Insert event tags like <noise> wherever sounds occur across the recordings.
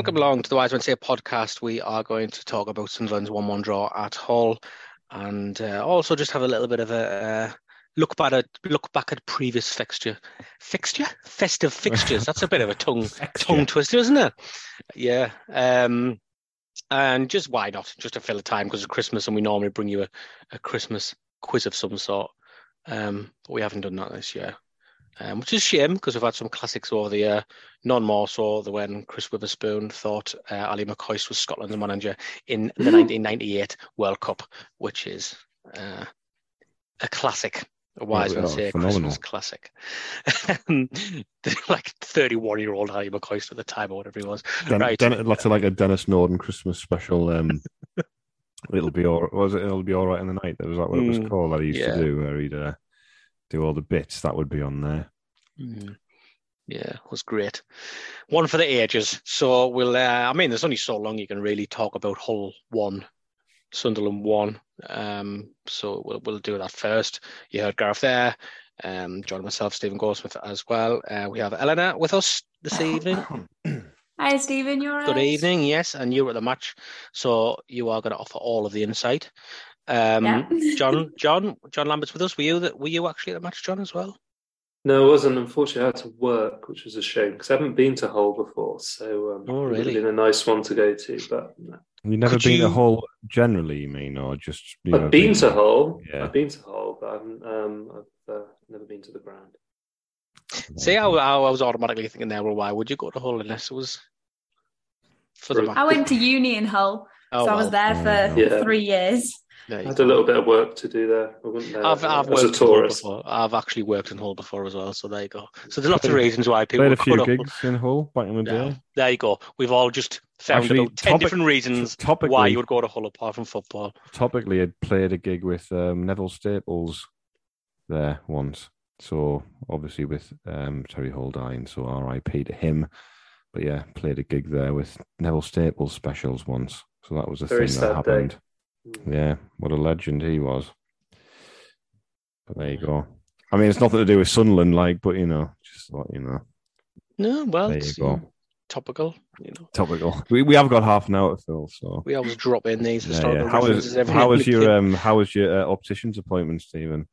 Welcome along to the Wise Say podcast. We are going to talk about Sunderland's 1 1 draw at Hull and uh, also just have a little bit of a uh, look back at look back at previous fixture fixture festive fixtures. That's a bit of a tongue <laughs> tongue twister, isn't it? Yeah. Um, and just why not? Just to fill the time because it's Christmas and we normally bring you a, a Christmas quiz of some sort. Um, but we haven't done that this year um, which is a shame because we've had some classics over the year. None more so than when Chris Witherspoon thought uh, Ally McCoist was Scotland's manager in the 1998 World Cup, which is uh, a classic. A wise Yeah, oh, say phenomenal. Christmas classic. <laughs> Like 31 year old Ally McCoist at the time or whatever he was. Den- right. Den- lots of like a Denis Norden Christmas special. Um, <laughs> it'll be all. Was it? It'll be all right in the night. That was that what it was Mm, called? That he used yeah. to do, where he'd uh, do all the bits. That would be on there. Mm. Yeah, it was great. One for the ages. So we'll. Uh, I mean, there's only so long you can really talk about Hull one, Sunderland one. Um, so we'll we'll do that first. You heard Gareth there. Um, joining myself, Stephen Goldsmith as well. Uh, we have Eleanor with us this evening. <coughs> Hi, Stephen. You're Good evening. Yes, and you were at the match, so you are going to offer all of the insight. Um, Yeah. John, <laughs> John, John Lambert's with us. Were you? The, were you actually at the match, John, as well? No, it wasn't. Unfortunately, I had to work, which was a shame because I haven't been to Hull before. So um, Oh, it would really? have been a nice one to go to. But no. You never Could been you- to Hull generally, you mean, or just? You I've been to Hull. Yeah. I've been to Hull, but I haven't, um, I've uh, never been to the ground. See, I, I was automatically thinking there, well, why would you go to Hull unless it was for the match? I went to uni in Hull, Oh, so I was there for Yeah. three years. There had a little bit of work to do there. I went there I've, I've as a worked in Hull before. I've actually worked in Hull before as well, so there you go. So there's lots of reasons why people Played a few go to Hull. gigs in Hull back in the Yeah, there you go. We've all just found Actually, about 10 topic- different reasons why you would go to Hull apart from football. topically, I'd played a gig with um, Neville Staples there once. So obviously with um, Terry Hall dying, so R.I.P. to him. But yeah, played a gig there with Neville Staples specials once. So that was a Very thing that happened. Mm. Yeah, what a legend he was. But there you go. I mean, it's nothing to do with Sunderland, like, but you know, just what you know, No, well, there you it's go. topical. You know, Topical. We we have got half an hour to fill, so we always drop in these yeah, historical yeah. How was how was your um how was your uh, optician's appointment, Stephen?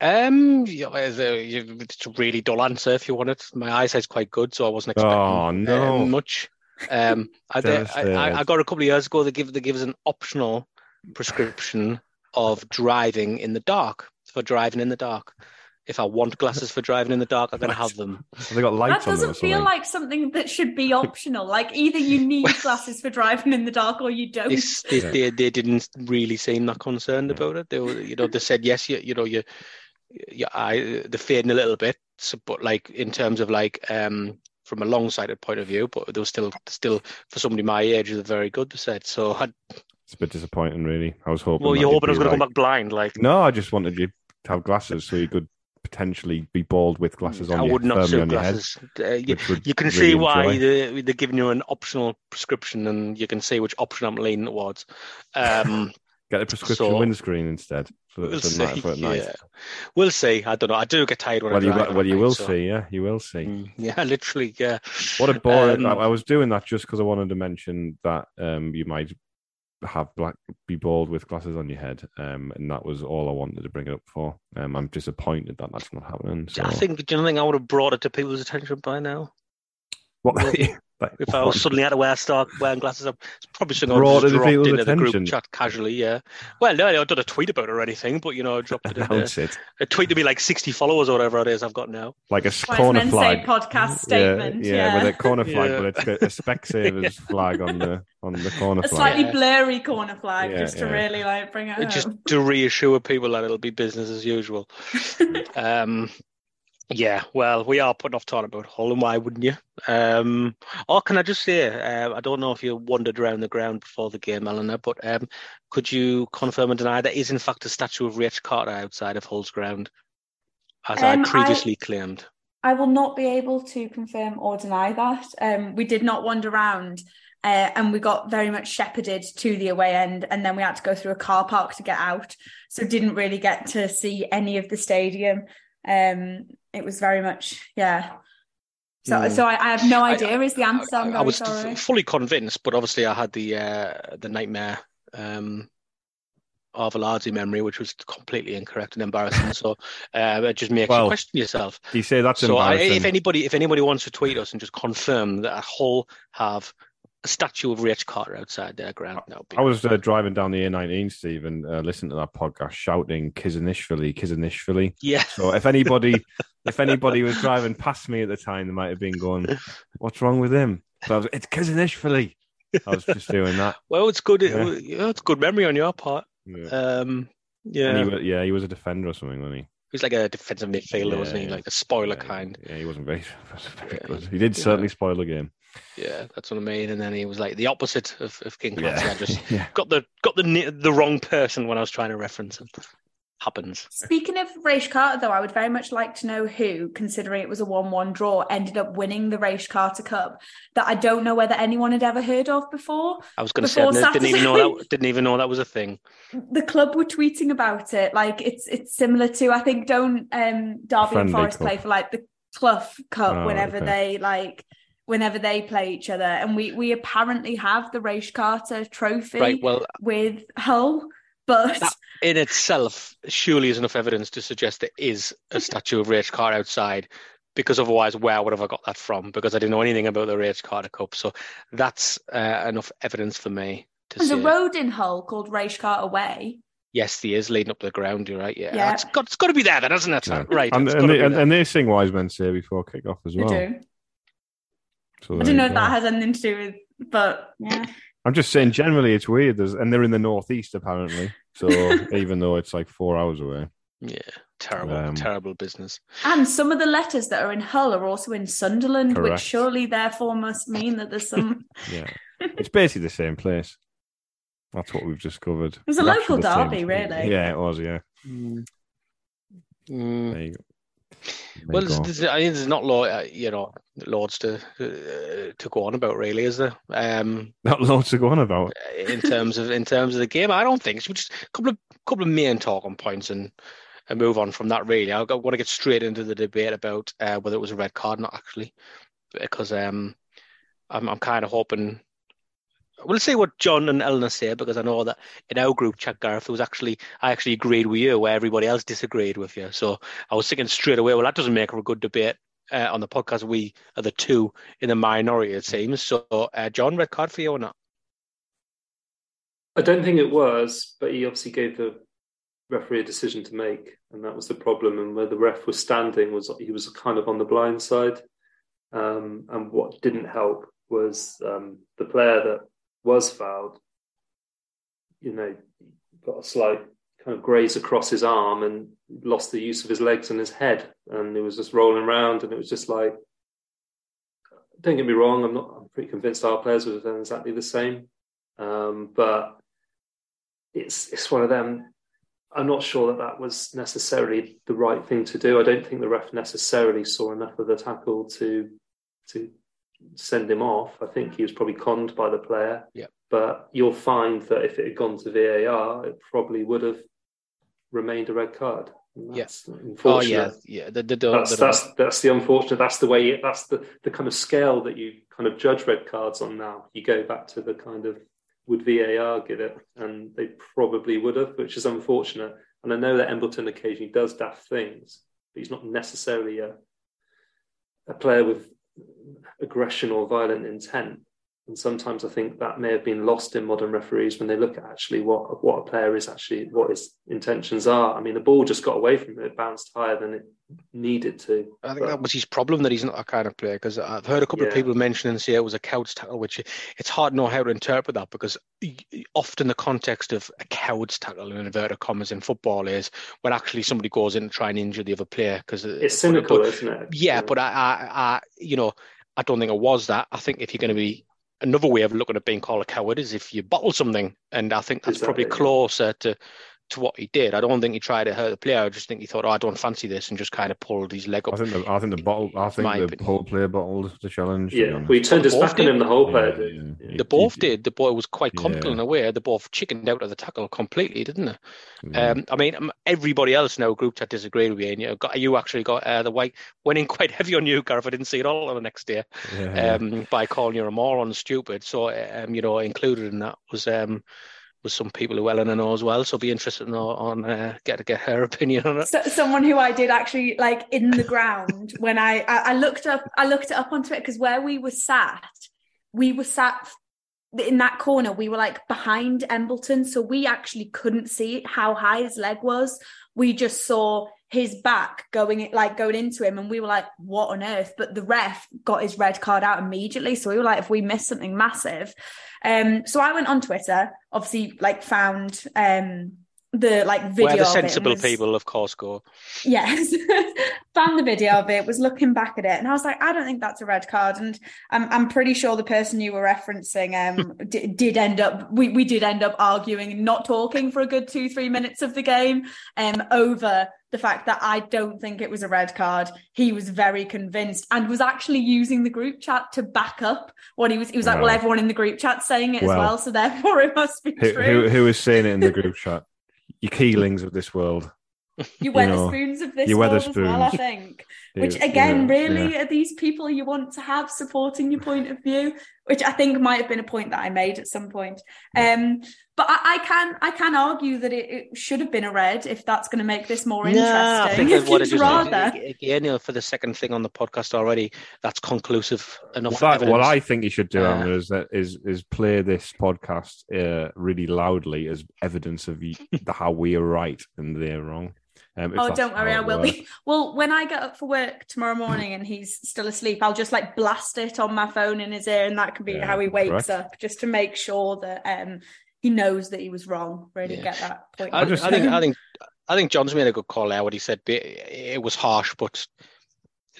Um, yeah, the- you- it's a really dull answer if you want it. My eyesight's quite good, so I wasn't expecting Oh, uh, much. Um, I, I I got a couple of years ago. They give they give us an optional prescription of driving in the dark for driving in the dark. If I want glasses for driving in the dark, I'm going to have them. Have they got That lights on them doesn't feel like something that should be optional. Like either you need glasses for driving in the dark or you don't. This, they, Yeah. they, they didn't really seem that concerned Yeah. about it. They were, you know, they said yes, you, you know, you, your eye, they're fading a little bit, so, but like in terms of like um from a long-sighted point of view, but they were still still for somebody my age, they're very good. They said so. I, It's a bit disappointing, really. I was hoping. well, you're hoping I was going to come back blind, like. No, I just wanted you to have glasses so you could potentially be bald with glasses on I would not suit your head. glasses. Uh, you, you can really see why enjoy. they, they're giving you an optional prescription, and you can see which option I'm leaning towards. Um, <laughs> Get a prescription So- windscreen instead for, we'll see. for at night. Yeah. We'll see. I don't know. I do get tired when Well, I you, well, you will so- see. Yeah, you will see. Mm, Yeah, <laughs> literally. Yeah. What a boring! Um, I, I was doing that just because I wanted to mention that um, you might have black, be bald with glasses on your head, um, and that was all I wanted to bring it up for. Um, I'm disappointed that that's not happening. So. I think. Do you think I would have brought it to people's attention by now? what, <laughs> like, If I was suddenly had to wear start wearing glasses, I'm probably something I Brought just it to dropped people's into the group chat casually. Yeah. Well, no, I done a tweet about it or anything, but you know, I dropped it in there. announce it A tweet to be like 60 followers or whatever it is I've got now. like a Wise corner flag. say podcast statement. Yeah, Yeah, yeah, with a corner flag, Yeah. but it's got a Specsavers <laughs> flag on the on the corner a flag. slightly Yeah. blurry corner flag Yeah, just to really like bring it home. Just to reassure people that it'll be business as usual. <laughs> um, yeah, well, we are putting off talking about Hull, and why wouldn't you? Um, or can I just say, uh, I don't know if you wandered around the ground before the game, Eleanor, but um, could you confirm and deny there is in fact a statue of Raich Carter outside of Hull's ground, as Um, I previously claimed? I will not be able to confirm or deny that. Um, we did not wander around, uh, and we got very much shepherded to the away end, and then we had to go through a car park to get out. So didn't really get to see any of the stadium. Um, it was very much, yeah. So, Hmm. so I, I have no I- idea. is the answer? I'm I, I very was sorry. f- fully convinced, but obviously I had the uh, the nightmare um, Arveladze memory, which was completely incorrect and embarrassing. so uh, it just makes Well, you question yourself. You say that's So I, embarrassing. if anybody if anybody wants to tweet us and just confirm that I Hull have a statue of Raich Carter outside their ground, be I was uh, driving down the A19, Steve, and uh, listening to that podcast, shouting "Khizanishvili, Khizanishvili." yeah. So if anybody, <laughs> if anybody was driving past me at the time, they might have been going, "What's wrong with him?" So I was, it's Khizanishvili. I was just doing that. <laughs> Well, it's good. Yeah. It, it's good memory on your part. Yeah. Um, yeah, he was, yeah, he was a defender or something, wasn't he? he's like a defensive midfielder, wasn't he? Yeah. Like a spoiler yeah, kind. Yeah, he wasn't very, <laughs> very good. He did Yeah. certainly spoil the game. Yeah, that's what I mean. And then he was like the opposite of, of King Yeah. I just <laughs> yeah. got the got the the wrong person when I was trying to reference him. Happens. Speaking of Raich Carter, though, I would very much like to know who, considering it was a 1 1 draw, ended up winning the Raich Carter Cup that I don't know whether anyone had ever heard of before. I was going to say Before I didn't even know that didn't even know that was a thing. <laughs> The club were tweeting about it. Like it's it's similar to I think don't um Derby and Forest Cup. play for like the Clough Cup Oh, whenever okay. they like whenever they play each other. And we we apparently have the Raich Carter trophy Right. Well, with Hull. But That- in itself surely is enough evidence to suggest there is a statue of Raich Carter outside. Because otherwise, where would have I got that from? Because I didn't know anything about the Raich Carter Cup. So that's uh, enough evidence for me to there's a road in Hull called Raich Carter Way. yes, he is leading up to the ground. You're right. Yeah, Yeah. it's got it's got to be there, then, hasn't it? Yeah. Right. And, and, they, be and, and they sing "Wise Men Say" before kick off as They well. do. So I don't know if that has anything to do with, but yeah. <laughs> I'm just saying, generally, it's weird. There's, and they're in the northeast apparently. So <laughs> even though it's like four hours away, Yeah, terrible, Um, terrible business. And some of the letters that are in Hull are also in Sunderland, which surely therefore must mean that there's some. <laughs> yeah, it's basically the same place. That's what we've discovered. It was a It's local actually the same derby, really. Yeah, it was. Yeah, Mm. there you go. Well, there's, I think there's not law, uh, you know, loads to uh, to go on about, really, is there? Um, not loads to go on about. in terms of in terms of the game, I don't think. So just a couple of couple of main talking points and and move on from that. Really, I, I want to get straight into the debate about uh, whether it was a red card, or not actually, because um, I'm I'm kind of hoping. We'll see what John and Eleanor say because I know that in our group chat, Gareth, was actually I actually agreed with you where everybody else disagreed with you. So I was thinking straight away, well, that doesn't make for a good debate uh, on the podcast. We are the two in the minority, it seems. So, uh, John, red card for you or not? I don't think it was, but he obviously gave the referee a decision to make, and that was the problem. And where the ref was standing was he was kind of on the blind side. Um, and what didn't help was um, the player that was fouled. You know, got a slight kind of graze across his arm and lost the use of his legs and his head, and he was just rolling around, and it was just like. Don't get me wrong. I'm not. I'm pretty convinced our players would have done exactly the same. Um, but it's it's one of them. I'm not sure that that was necessarily the right thing to do. I don't think the ref necessarily saw enough of the tackle to to send him off. I think he was probably conned by the player. Yeah. But you'll find that if it had gone to VAR, it probably would have remained a red card. That's Oh yeah, yeah. The, the, the, That's, the- that's that's the unfortunate. That's the way. That's the the kind of scale that you kind of judge red cards on now. You go back to the kind of would VAR give it? And they probably would have, which is unfortunate. And I know that Embleton occasionally does daft things, but he's not necessarily a, a player with aggression or violent intent. And sometimes I think that may have been lost in modern referees when they look at actually what what a player is actually what his intentions are. I mean, the ball just got away from him; it bounced higher than it needed to. I think but, that was his problem that he's not that kind of player. Because I've heard a couple yeah. of people mention and say it was a coward's tackle, which it's hard to know how to interpret that because often the context of a coward's tackle in inverted commas in football is when actually somebody goes in to try and injure the other player because it's cynical, but, isn't it? Yeah, yeah, but I, I, I, you know, I don't think it was that. I think if you're going to be another way of looking at being called a coward is if you bottle something, and I think that's exactly. probably closer to to what he did. I don't think he tried to hurt the player. I just think he thought, "Oh, I don't fancy this," and just kind of pulled his leg up. I think the, I think the bottle. I think the opinion. Hull player bottled the challenge. Yeah, well, turned his back on him. The Hull player did. Yeah, yeah. They both he, did. The boy was quite comical yeah. in a way. They both chickened out of the tackle completely, didn't they? Um, I mean, um, everybody else in our group chat disagreed with you, and you got you actually got uh, the white went in quite <laughs> heavy on you, Gareth. I didn't see it all on the next day um, by calling you a moron, stupid. So, um, you know, included in that was. Um, with some people who Eleanor know as well. So be interested in on uh, get to get her <laughs> opinion on it. So, someone who I did actually like in the ground when I, I, I looked up I looked it up on Twitter because where we were sat, we were sat in that corner. We were like behind Embleton, so we actually couldn't see how high his leg was. We just saw his back going like going into him and we were like what on earth but the ref got his red card out immediately so we were like if we missed something massive um so i went on twitter obviously like found um the like video where the sensible was, people of course go yes <laughs> found the video of it was looking back at it and i was like i don't think that's a red card and i'm, I'm pretty sure the person you were referencing um d- did end up we, we did end up arguing not talking for a good two three minutes of the game um over the fact that I don't think it was a red card. He was very convinced and was actually using the group chat to back up what he was. He was like, "Well, everyone in the group chat saying it well, as well, so therefore it must be who, true." Who, who was saying it in the group <laughs> chat? You keelings of this world. You Wetherspoons of this you world as well, I think. Which again, yeah, really yeah. are these people you want to have supporting your point of view, which I think might have been a point that I made at some point. Um, but I, I, can I can argue that it, it, should have been a red if that's going to make this more interesting. No, I think <laughs> what it is, rather. Again, you know, for the second thing on the podcast already, that's conclusive enough. What, what I think you should do, uh, is that is is play this podcast uh, really loudly as evidence of <laughs> the, how we are right and they're wrong. Um, oh, don't worry, I will be. <laughs> Well, when I get up for work tomorrow morning and he's still asleep, I'll just like blast it on my phone in his ear, and that can be yeah, how he wakes correct. up, just to make sure that um, he knows that he was wrong. Really yeah. get that point. I, just, I think, <laughs> I think, I think John's made a good call there. What he said, it was harsh, but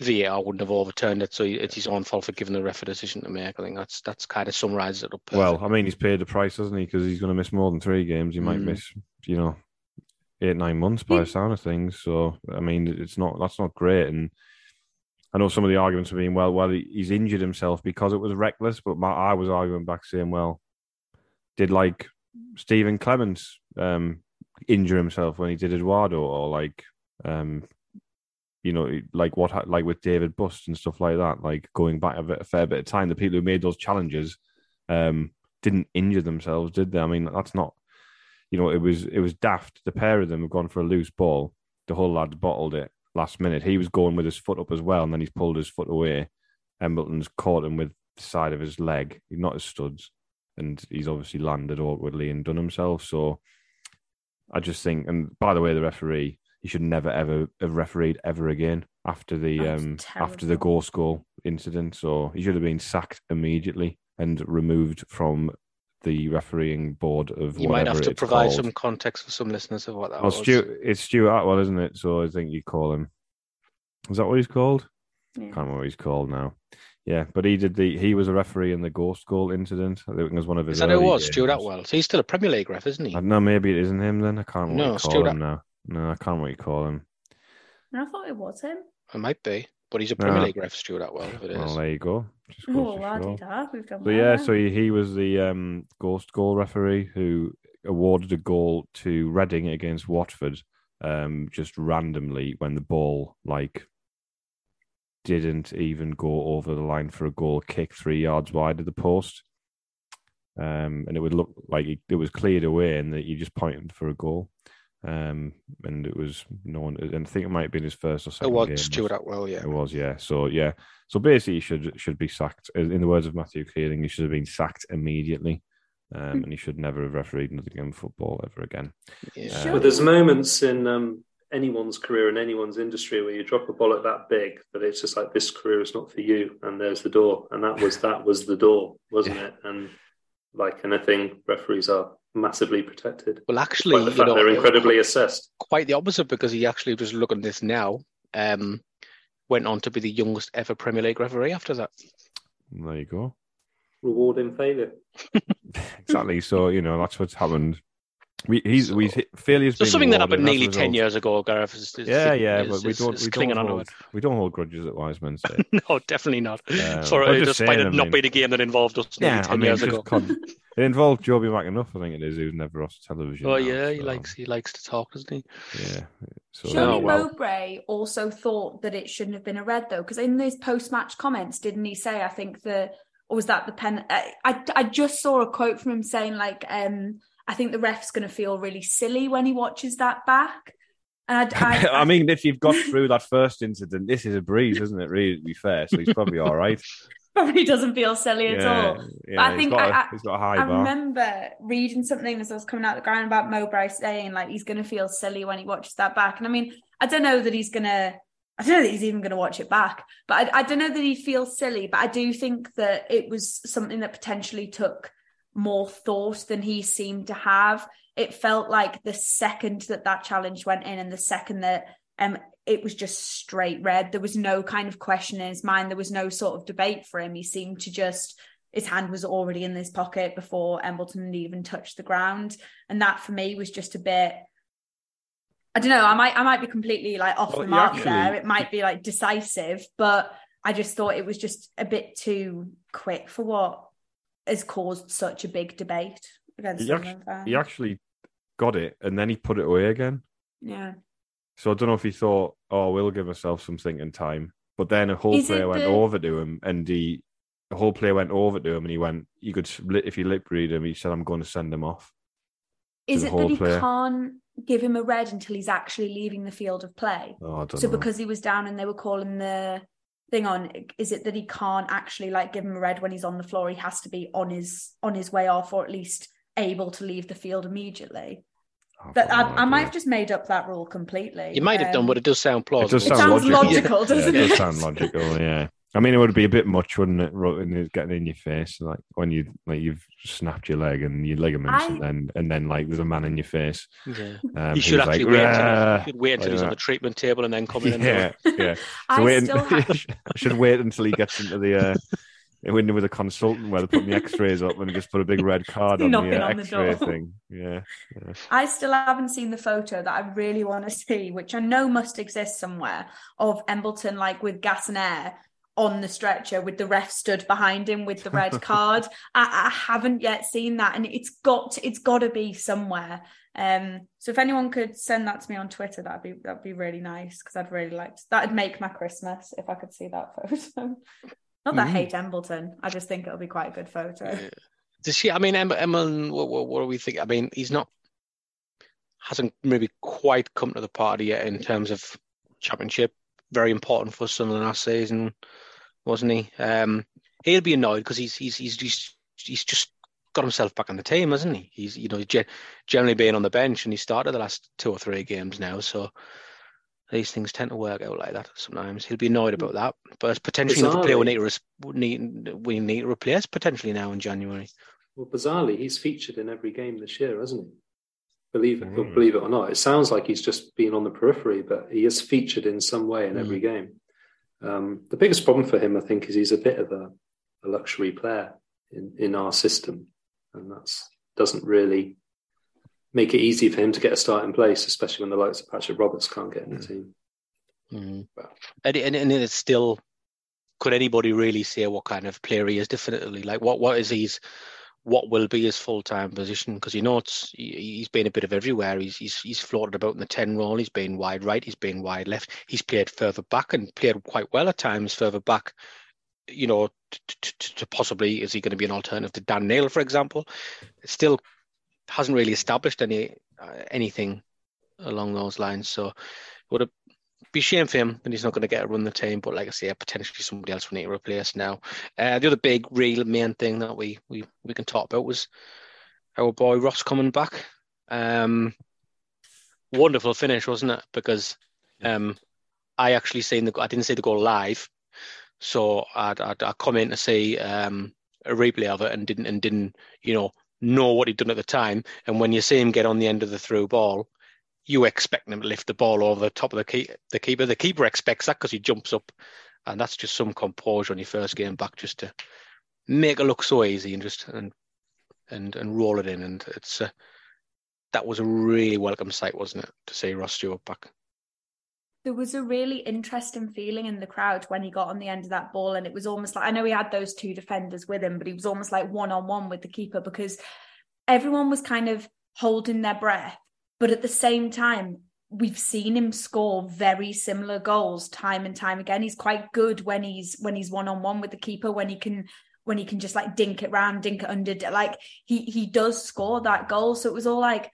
VAR wouldn't have overturned it, so it's his own fault for giving the ref a decision to make. I think that's that's kind of summarizes it up. Perfect. Well, I mean, he's paid the price, hasn't he? Because he's going to miss more than three games. He might mm. miss, you know, eight nine months by the sound of things. So I mean, it's not that's not great. And I know some of the arguments have been well, well, he's injured himself because it was reckless. But my, I was arguing back saying, well, did like Stephen Clemence um, injure himself when he did Eduardo, or like um, you know, like what like with David Busst and stuff like that. Like going back a, bit, a fair bit of time, the people who made those challenges um, didn't injure themselves, did they? I mean, that's not you know, it was it was daft. The pair of them have gone for a loose ball. The Hull lad bottled it last minute. He was going with his foot up as well, and then he's pulled his foot away. Embleton's caught him with the side of his leg, not his studs, and he's obviously landed awkwardly and done himself. So I just think, and by the way, the referee, he should never ever have refereed ever again after the um after the goal incident. So he should have been sacked immediately and removed from the refereeing board of you might have to provide called. some context for some listeners of what that oh, was. Stuart, it's Stuart Atwell, isn't it? So I think you call him. Is that what he's called? Yeah. Can't remember what he's called now. Yeah, but he did the. He was a referee in the ghost goal incident. I think it was one of his. Is that who it was? Games. Stuart Atwell. So he's still a Premier League ref, isn't he? No. Maybe it isn't him then. I can't no, what you call him now. No, I can't remember what you call him. I thought it was him. It might be. But he's a Premier no. League ref, Stuart Atwell. If it is. Well, there you go. Oh, well, We've done so yeah, so he, he was the um, ghost goal referee who awarded a goal to Reading against Watford, um, just randomly when the ball like didn't even go over the line for a goal kick three yards wide of the post. um, and it would look like it was cleared away, and that you just pointed for a goal. Um, and it was no one. And I think it might have been his first or second. It was game. Stuart Atwell, yeah. It was, yeah. So yeah. So basically, he should should be sacked. In the words of Matthew Keeling, he should have been sacked immediately, um, and he should never have refereed another game of football ever again. Yeah. Sure. But there's moments in um, anyone's career in anyone's industry where you drop a bollock that big that it's just like this career is not for you, and there's the door, and that was that was the door, wasn't it? And like anything, referees are massively protected. Well, actually, the you know, they're it was incredibly assessed. quite the opposite because he actually just looking at this now. Um, went on to be the youngest ever Premier League referee after that. There you go. Rewarding failure. <laughs> Exactly. so you know that's what's happened. We he's we failures. So something that happened nearly ten years ago, Gareth. Is, is, Yeah, yeah, is, but we don't is we clinging don't hold, it. we don't hold grudges at Wise Men say. <laughs> no, definitely not. Um, For but just despite saying, it I not mean- being a game that involved us nearly Yeah, ten I mean, years ago. con- <laughs> it involved Jobi McAnuff, I think it is, who's never off television. Oh now, yeah, he likes he likes to talk, doesn't he? Yeah. So Surely Oh, well. Mowbray also thought that it shouldn't have been a red though, because in those post-match comments, didn't he say? I think the or was that the pen? I I, I just saw a quote from him saying like, um, "I think the ref's going to feel really silly when he watches that back." And <laughs> I, I, I mean, if you've got through that first incident, this is a breeze, isn't it? Really, to be fair, so he's probably all right. <laughs> <laughs> probably doesn't feel silly at all. yeah. I think a- I- I- he's got a high I bar. remember reading something as I was coming out the ground about Mowbray saying like he's going to feel silly when he watches that back. And I mean, I don't know that he's going to. I don't know that he's even going to watch it back, but I, I don't know that he feels silly. But I do think that it was something that potentially took more thought than he seemed to have. It felt like the second that that challenge went in, and the second that um it was just straight red. There was no kind of question in his mind. There was no sort of debate for him. He seemed to just his hand was already in his pocket before Embleton had even touched the ground. And that for me was just a bit I don't know, I might I might be completely like off Well, the mark actually- there. It might be like decisive, but I just thought it was just a bit too quick for what has caused such a big debate against He actually, he actually got it, and then he put it away again. Yeah. So I don't know if he thought, "Oh, we'll give ourselves some thinking time." But then a Hull Is player went the- over to him, and he, the Hull player went over to him, and he went, "You could, if you lip read him." He said, "I'm going to send him off." Is it that he player. can't give him a red until he's actually leaving the field of play? Oh, I don't So know. because he was down and they were calling the thing on, is it that he can't actually like give him a red when he's on the floor? He has to be on his on his way off, or at least able to leave the field immediately. I've That I, I might have just made up that rule completely. You might have done, Um, but it does sound It plausible. does sound sounds logical. logical, doesn't yeah, it? It does sound logical. Yeah. I mean, it would be a bit much, wouldn't it? ro- When it's getting in your face, like when you like you've snapped your leg and your ligaments, I- and then and then like there's a man in your face. Yeah. Um, you should actually like, wait until, you should wait until like he's on the treatment table and then come in and <laughs> Yeah, it. yeah. <laughs> So I wait, still <laughs> have- I should wait until he gets into the uh, <laughs> window with a consultant where they put the X-rays up and just put a big red card on Knocking the, uh, on X-ray door. thing. Yeah, yeah. I still haven't seen the photo that I really want to see, which I know must exist somewhere, of Embleton like with gas and air on the stretcher with the ref stood behind him with the red card. <laughs> I, I haven't yet seen that, and it's got to, it's got to be somewhere. Um, so if anyone could send that to me on Twitter, that'd be that'd be really nice because I'd really like to, that'd make my Christmas if I could see that <laughs> photo. Not that I Mhm. hate Embleton, I just think it'll be quite a good photo. Yeah. Does she? I mean, Emma, Emma what, what, what do we think? I mean, he's not hasn't maybe quite come to the party yet in terms of championship. Very important for Sunderland last season, wasn't he? Um, he'll be annoyed because he's he's he's he's he's just got himself back on the team, hasn't he? He's you know generally being on the bench, and he started the last two or three games now, so. These things tend to work out like that sometimes. He'll be annoyed about that, but it's potentially another player we need to res- need we need to replace potentially now in January. Well, bizarrely, he's featured in every game this year, hasn't he? Believe it, Mm. believe it or not, it sounds like he's just been on the periphery, but he is featured in some way in every game. Um, the biggest problem for him, I think, is he's a bit of a, a luxury player in, in our system, and that's doesn't really make it easy for him to get a start in place, especially when the likes of Patrick Roberts can't get in the team. Mm. Well- And, and and it's still, could anybody really say what kind of player he is? Definitely, like what what is his, what will be his full time position? Because you know it's he- he's been a bit of everywhere. He's he's he's floated about in the ten role. He's been wide right. He's been wide left. He's played further back and played quite well at times further back you know, to, to, to possibly is he going to be an alternative to Dan Neil, for example? It still hasn't really established any uh, anything along those lines. So it would have be a shame for him that he's not going to get a run the team. But like I say, potentially somebody else we need to replace now. Uh, the other big, real main thing that we we we can talk about was our boy Ross coming back. Um, wonderful finish, wasn't it? Because um, I actually seen the I didn't see the goal live, so I'd, I'd, I'd come in to see um, a replay of it and didn't and didn't you know know what he'd done at the time. And when you see him get on the end of the through ball, you expect him to lift the ball over the top of the, key, the keeper. The keeper expects that because he jumps up, and that's just some composure on your first game back, just to make it look so easy and just and and and roll it in. And it's uh, that was a really welcome sight, wasn't it, to see Ross Stewart back? There was a really interesting feeling in the crowd when he got on the end of that ball, and it was almost like I know he had those two defenders with him, but he was almost like one on one with the keeper because everyone was kind of holding their breath, but at the same time, we've seen him score very similar goals time and time again. He's quite good when he's when he's one on one with the keeper, when he can when he can just like dink it round, dink it under. Like he he does score that goal. So it was all like,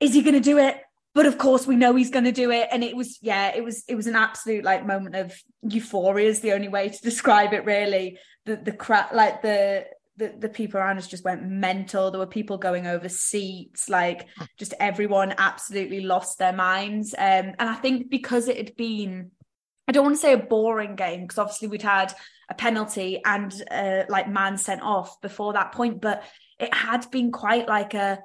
is he to do it? But of course we know he's going to do it. And it was yeah it was it was an absolute like moment of euphoria is the only way to <laughs> describe it really. The the crap like the the, the people around us just went mental. There were people going over seats. Like just everyone absolutely lost their minds. Um, and i think because it had been i don't want to say a boring game because obviously we'd had a penalty and uh, like man sent off before that point but it had been quite like a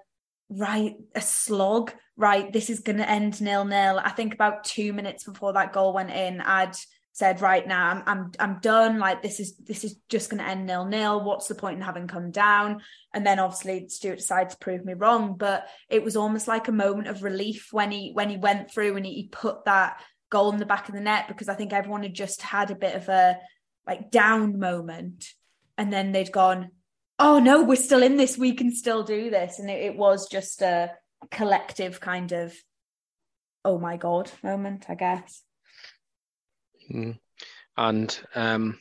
right a slog right this is going to end nil nil. I think about two minutes before that goal went in i'd said right now i'm i'm, I'm done. Like this is this is just going to end nil nil. What's the point in having come down? And then obviously Stewart decided to prove me wrong but it was almost like a moment of relief when he when he went through and he, he put that goal in the back of the net because i think everyone had just had a bit of a like down moment. And then they'd gone oh no, we're still in this, we can still do this. And it, it was just a collective kind of, oh my God moment, I guess. Mm. And um,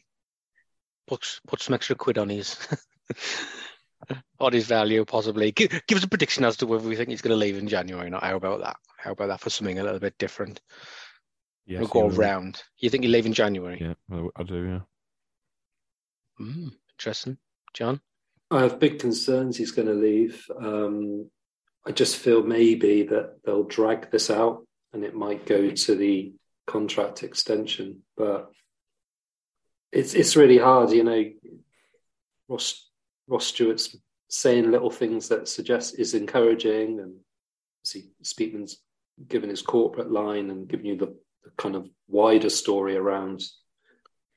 put, put some extra quid on his. <laughs> on his value, possibly. Give, give, us a prediction as to whether we think he's going to leave in January or not. How about that? How about that for something a little bit different? Yes, we'll go round. You think he'll leave in January? Yeah, I do, yeah. Mm, interesting. John? I have big concerns he's going to leave. Um, I just feel maybe that they'll drag this out and it might go to the contract extension. But it's it's really hard, you know. Ross Ross Stewart's saying little things that suggest is encouraging, and see Speakman's given his corporate line and giving you the, the kind of wider story around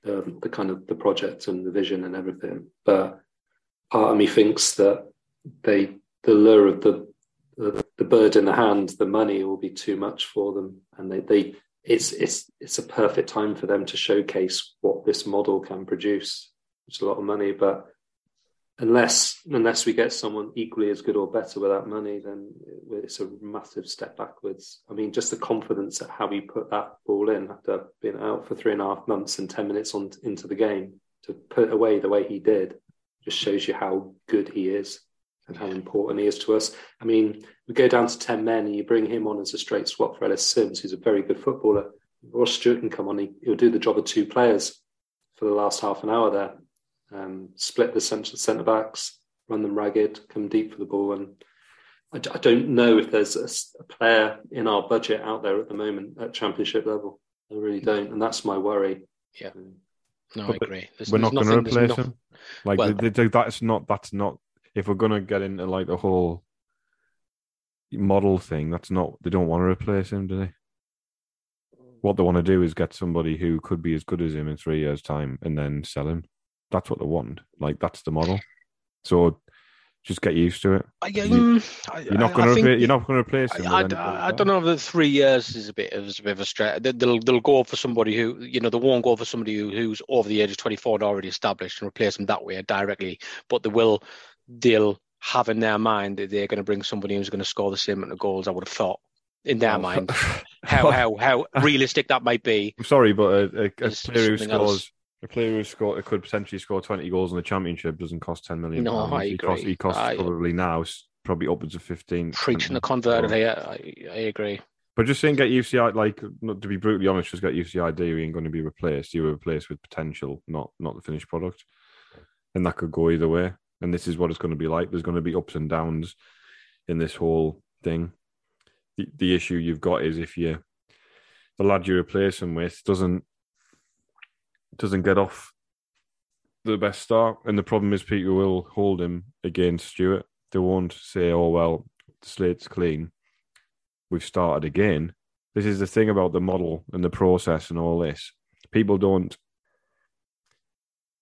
um, the kind of the project and the vision and everything. But part of me thinks that they the lure of the, the, bird in the hand, the money will be too much for them, and they they it's it's it's a perfect time for them to showcase what this model can produce. It's a lot of money, but unless unless we get someone equally as good or better with that money, then it's a massive step backwards. I mean, just the confidence at how he put that ball in after being out for three and a half months and ten minutes on into the game to put away the way he did just shows you how good he is and how important he is to us. I mean, we go down to 10 men and you bring him on as a straight swap for Ellis Simms, who's a very good footballer. Ross Stewart can come on, he, will do the job of two players for the last half an hour there. Um, split the centre, centre backs, run them ragged, come deep for the ball. And I, I don't know if there's a, a, player in our budget out there at the moment at championship level. I really don't. And that's my worry. Yeah. Um, no, I agree. There's, we're not going to replace him. Like well, they, they, that's not that's not if we're going to get into like the whole model thing. That's not they don't want to replace him, do they? What they want to do is get somebody who could be as good as him in three years' time, and then sell him. That's what they want. Like that's the model. So just get used to it. Uh, you, are not going to. You're not going to replace him. I, I, I, don't know if the three years is a bit of, a bit of a stretch. They'll they'll go for somebody who you know they won't go for somebody who, who's over the age of 24 and already established and replace them that way directly. But they will they'll have in their mind that they're going to bring somebody who's going to score the same amount of goals. I would have thought in their oh, mind <laughs> oh. how how how realistic that might be. I'm sorry, but a, a, a player who scores else. A player who score, could potentially score 20 goals in the championship doesn't cost 10 million. No. I He costs, he costs I- probably now probably upwards of 15. Preaching the 20. converted here. I, I agree. But just saying, get UCI, like, not to be brutally honest, just get UCID, you ain't going to be replaced. You were replaced with potential, not not the finished product. And that could go either way. And this is what it's going to be like. There's going to be ups and downs in this whole thing. The, the issue you've got is if you, the lad you replace him with doesn't doesn't get off the best start, and the problem is people will hold him against Stewart. They won't say, "Oh well, the slate's clean." we've started again. This is the thing about the model and the process and all this. People don't.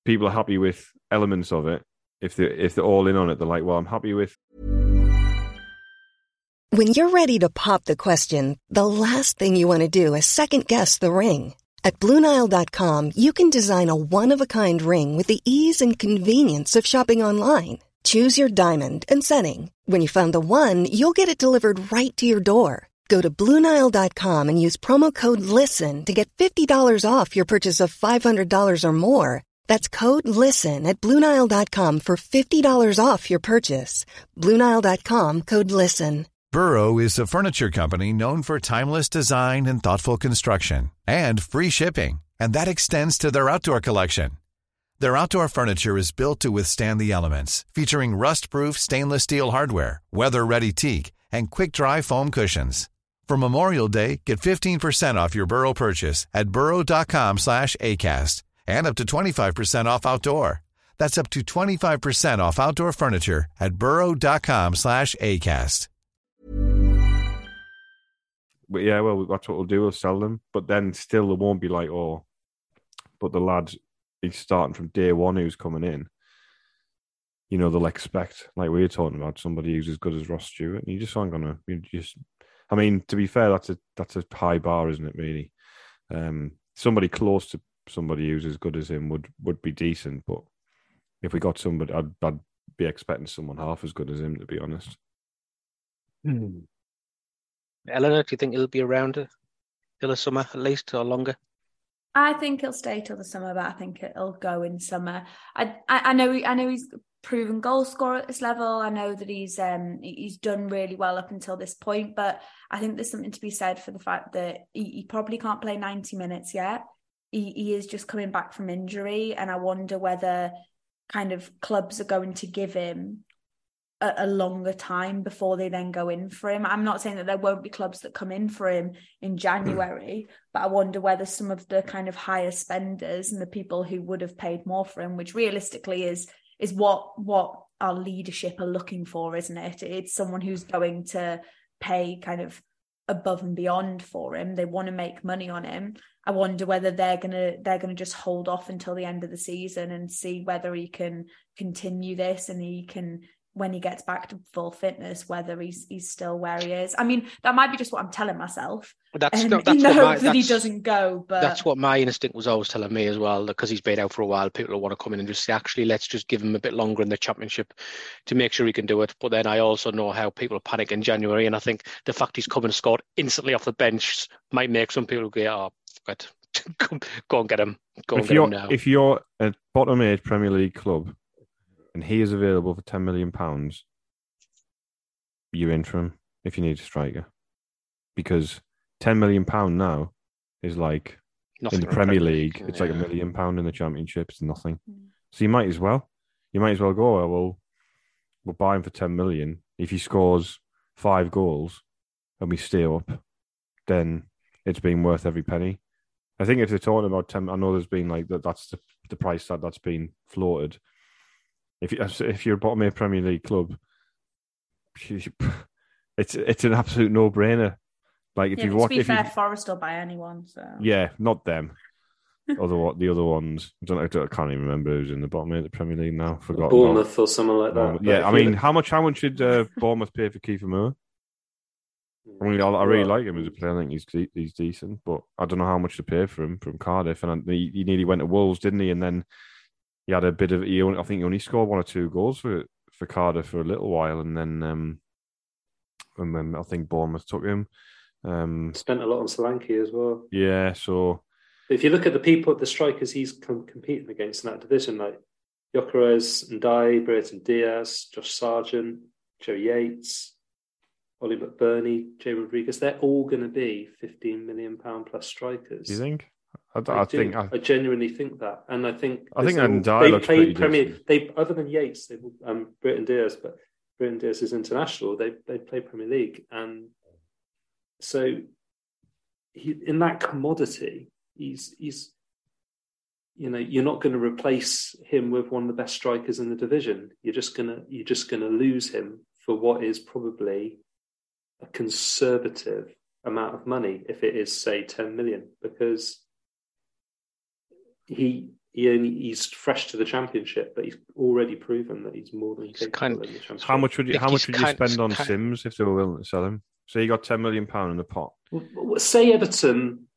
People are happy with elements of it. If they're if they're all in on it, they're like, "Well, I'm happy with When you're ready to pop the question, the last thing you want to do is second guess the ring. At Bluenile.com, you can design a one of a kind ring with the ease and convenience of shopping online. Choose your diamond and setting. When you find the one, you'll get it delivered right to your door. Go to Bluenile.com and use promo code LISTEN to get $50 off your purchase of $500 or more. That's code LISTEN at Bluenile.com for $50 off your purchase. Bluenile.com code LISTEN. Burrow is a furniture company known for timeless design and thoughtful construction and free shipping, and that extends to their outdoor collection. Their outdoor furniture is built to withstand the elements, featuring rust-proof stainless steel hardware, weather-ready teak, and quick-dry foam cushions. For Memorial Day, get 15% off your Burrow purchase at burrow.com slash ACAST and up to 25% off outdoor. That's up to 25% off outdoor furniture at burrow.com slash ACAST. But yeah, well, that's what we'll do. We'll sell them, but then still, it won't be like, oh, but the lad he's starting from day one who's coming in. You know, they'll expect, like we were talking about, somebody who's as good as Ross Stewart. And you just aren't gonna. You just, I mean, to be fair, that's a that's a high bar, isn't it? Really, um, somebody close to somebody who's as good as him would would be decent. But if we got somebody, I'd, I'd be expecting someone half as good as him, to be honest. Eleanor, do you think he'll be around till the summer at least or longer? I think he'll stay till the summer, but I think it'll go in summer. I I, I know he, I know he's proven goal scorer at this level. I know that he's um he's done really well up until this point, but I think there's something to be said for the fact that he, he probably can't play 90 minutes yet. He he is just coming back from injury, and I wonder whether kind of clubs are going to give him a, a longer time before they then go in for him. I'm not saying that there won't be clubs that come in for him in January, but I wonder whether some of the kind of higher spenders and the people who would have paid more for him, which realistically is is what what our leadership are looking for, isn't it? It's someone who's going to pay kind of above and beyond for him. They want to make money on him. I wonder whether they're gonna they're gonna just hold off until the end of the season and see whether he can continue this and he can when he gets back to full fitness, whether he's he's still where he is. I mean, that might be just what I'm telling myself. That's Um, no, <laughs> that's in what the my, hope that he doesn't go, but That's what my instinct was always telling me as well, because he's been out for a while. People will want to come in and just say, actually, let's just give him a bit longer in the championship to make sure he can do it. But then I also know how people panic in January, and I think the fact he's come and scored instantly off the bench might make some people go, "Oh, fuck it. <laughs> go, go and get him. Go and if get you're him now." if you're a bottom eight Premier League club and he is available for ten million pounds, you're in for him if you need a striker, because ten million pound now is like Nothing in the Premier League, it's like a million pound in the Championship. It's nothing. Mm. So you might as well, you might as well go. "Oh, Well, we'll buy him for ten million. If he scores five goals and we stay up, then it's been worth every penny. I think if they're talking about ten, I know there's been like that. That's the the price that that's been floated. If you if you're a bottom eight Premier League club, it's it's an absolute no brainer. Like if yeah, you but to watch, be if fair, you, Forest will buy anyone. So yeah, not them. <laughs> other one, the other ones. I don't know. I can't even remember who's in the bottom of the Premier League now. Forgot. Bournemouth or someone like that. Yeah, if I mean, how much? How much should uh, Bournemouth pay for Kiefer Moore? I mean, I, I really like him as a player. I think he's he's decent, but I don't know how much to pay for him from Cardiff. And I, he, he nearly went to Wolves, didn't he? And then he had a bit of. He only, I think he only scored one or two goals for for Cardiff for a little while, and then um, and then I think Bournemouth took him. Um, spent a lot on Solanke as well. yeah, so If you look at the people, the strikers he's com- competing against in that division, like Gyökeres and Dye, Brereton Diaz, Josh Sargent, Joe Yates, Oli McBurnie, Jay Rodriguez, they're all going to be 15 million pound plus strikers. Do you think? I, I, I think I, I genuinely think that, and I think I think they played Premier. decent. They other than Yates, they um Brereton Diaz, but Brereton Diaz is international. They they play Premier League, and so he in that commodity, he's he's you know you're not going to replace him with one of the best strikers in the division. You're just gonna you're just gonna lose him for what is probably a conservative amount of money if it is say 10 million because he he only he's fresh to the championship but he's already proven that he's more than He's capable kind- in the championship how much would you how much would you spend on kind- Simms if they were willing to sell him? So you got ten million pound in the pot. Well, well, say Everton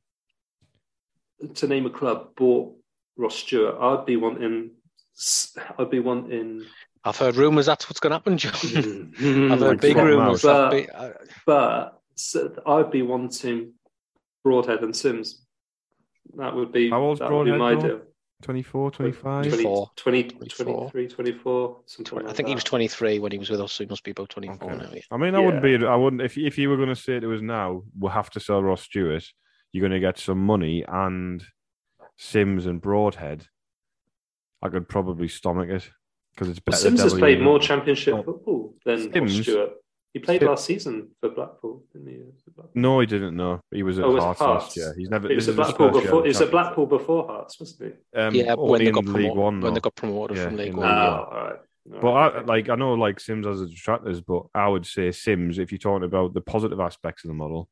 to name a club bought Ross Stewart I'd be wanting I'd be wanting I've heard rumours that's what's going to happen, John. <laughs> I've heard Like big rumours. Mouse. that be- uh, but so I'd be wanting Broadhead and Simms that would be How old's that would be Broadhead my though? deal 24, 25? 20, 24. 20, 24. 23, 24, something tw- I like think he was 23 when he was with us, so he must be about 24 Okay. now. Yeah. I mean, I wouldn't be. I wouldn't. If if you were going to say to us now, we'll have to sell Ross Stewart. You're going to get some money and Simms and Broadhead. I could probably stomach it because it's Well, better. Simms has played more championship football than Simms- Ross Stewart. He played Sim- last season for Blackpool, didn't he? No, he didn't. No, he was at Oh, Hearts, Hearts. last year. He's never. It was this at Blackpool before. It was at Blackpool before Hearts, wasn't it? Um, yeah, when they in got League promoted, One, when they got promoted Yeah, from League One. League yeah. Oh, all right. All But right, I, like I know like Simms has its detractors, but I would say Simms, if you're talking about the positive aspects of the model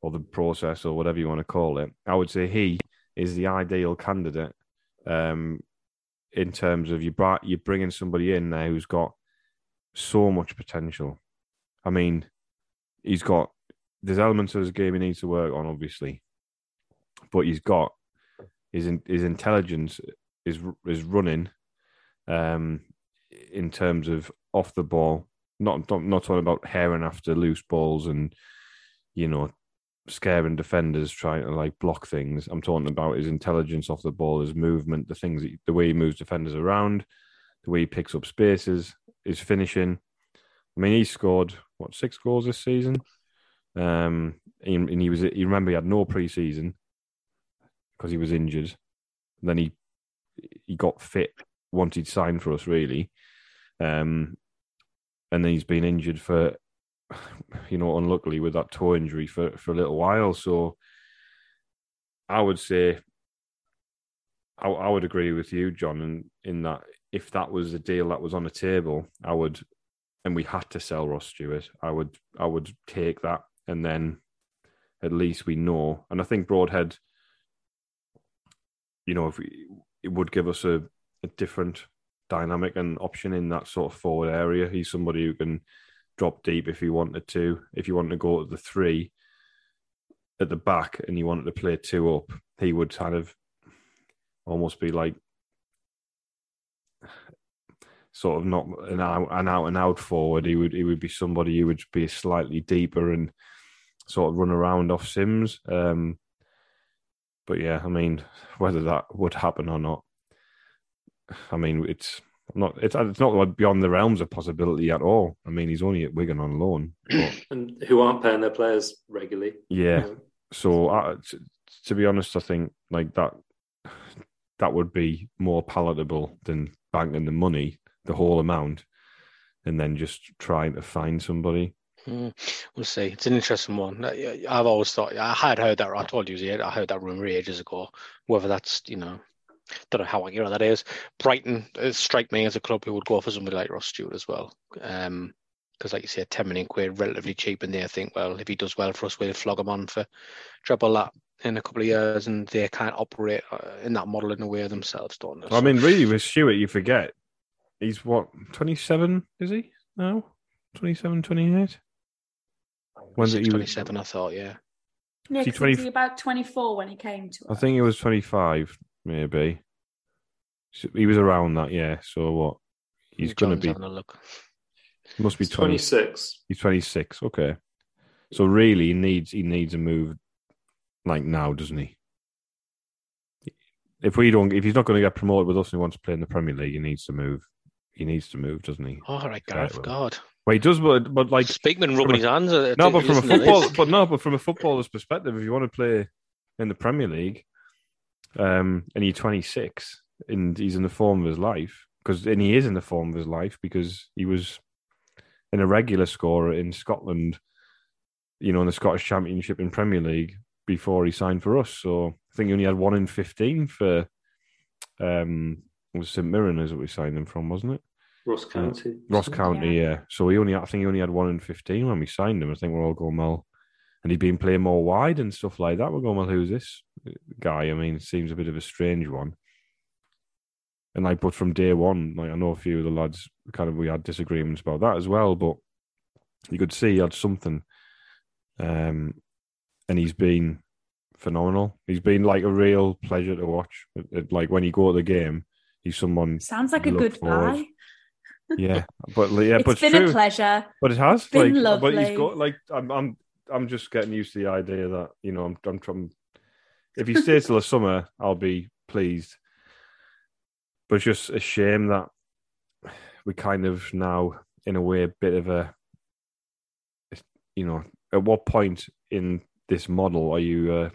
or the process or whatever you want to call it, I would say he is the ideal candidate. Um, in terms of you brought you're bringing somebody in there who's got so much potential. I mean, he's got there's elements of his game he needs to work on, obviously, but he's got his his intelligence is is running um, in terms of off the ball. Not, not talking about herring after loose balls and you know scaring defenders trying to like block things. I'm talking about his intelligence off the ball, his movement, the things, the way he moves defenders around, the way he picks up spaces, his finishing. I mean, he scored what six goals this season, um, and, and he was. You remember he had no preseason because he was injured. then he he got fit wanted signed for us, really. Um, and then he's been injured for, <sighs> you know, unluckily with that toe injury for, for a little while. So I would say, I, I would agree with you, John, in, in that if that was a deal that was on the table, I would, and we had to sell Ross Stewart, I would, I would take that, and then at least we know. And I think Broadhead, you know, if we, it would give us a, a different dynamic and option in that sort of forward area. He's somebody who can drop deep if he wanted to. If you wanted to go to the three at the back and you wanted to play two up, he would kind of almost be like sort of not an out an out and out forward. He would he would be somebody who would be slightly deeper and sort of run around off Simms. Um, but yeah, I mean, whether that would happen or not, I mean, it's not it's it's not beyond the realms of possibility at all. I mean, he's only at Wigan on loan. But <clears throat> and who aren't paying their players regularly. yeah, you know. so uh, t- to be honest, I think like that that would be more palatable than banking the money, the whole amount, and then just trying to find somebody. Mm, we'll see. It's an interesting one. I- I've always thought I had heard that. I told you, I heard that rumor ages ago. Whether that's you know, don't know how accurate that is. Brighton uh, strike me as a club who would go for somebody like Ross Stewart as well. Um, because like you said, ten million quid, relatively cheap, and they think, well, if he does well for us, we'll flog him on for treble that in a couple of years, and they can't operate uh, in that model in a way themselves, don't they? I mean, really, with Stewart, you forget he's what twenty seven is he now? 27, 28? When did he was- twenty-seven, I thought, yeah. Yeah, See, 'cause 20 was he about 24 when he came to I think he was 25, maybe. He was around that, yeah. So what? He's going to be, having a look. must be 20, 26. He's 26, okay. So really, he needs he needs a move like now, doesn't he? if we don't, if he's not going to get promoted with us and he wants to play in the Premier League, he needs to move. He needs to move, doesn't he? All right, Gareth. Right, God. Well, he does, but but like Speakman rubbing his hands. no, but from a football, but no, but from a footballer's perspective, if you want to play in the Premier League, um, and you're 26 and he's in the form of his life, because and he is in the form of his life because he was an irregular scorer in Scotland, you know, in the Scottish Championship and Premier League before he signed for us. So I think he only had one in 15 for um, was St Mirren, is what we signed him from, wasn't it? Ross County. Ross County, yeah. So he only, I think he only had one in fifteen when we signed him. I think we're all going well, and he'd been playing more wide and stuff like that. We're going well. Who's this guy? I mean, it seems a bit of a strange one. And like, but from day one, like I know a few of the lads, kind of, we had disagreements about that as well. But you could see he had something, um, and he's been phenomenal. He's been like a real pleasure to watch. It- it- like when you go to the game, he's someone. Sounds like a good guy. Yeah, but yeah, it's but it's been true. a pleasure. But it has, been like, but he's got like I'm, I'm, I'm just getting used to the idea that you know I'm, I'm, trying. If he stays till the <laughs> summer, I'll be pleased. But it's just a shame that we kind of now, in a way, a bit of a, you know, at what point in this model are you? Uh,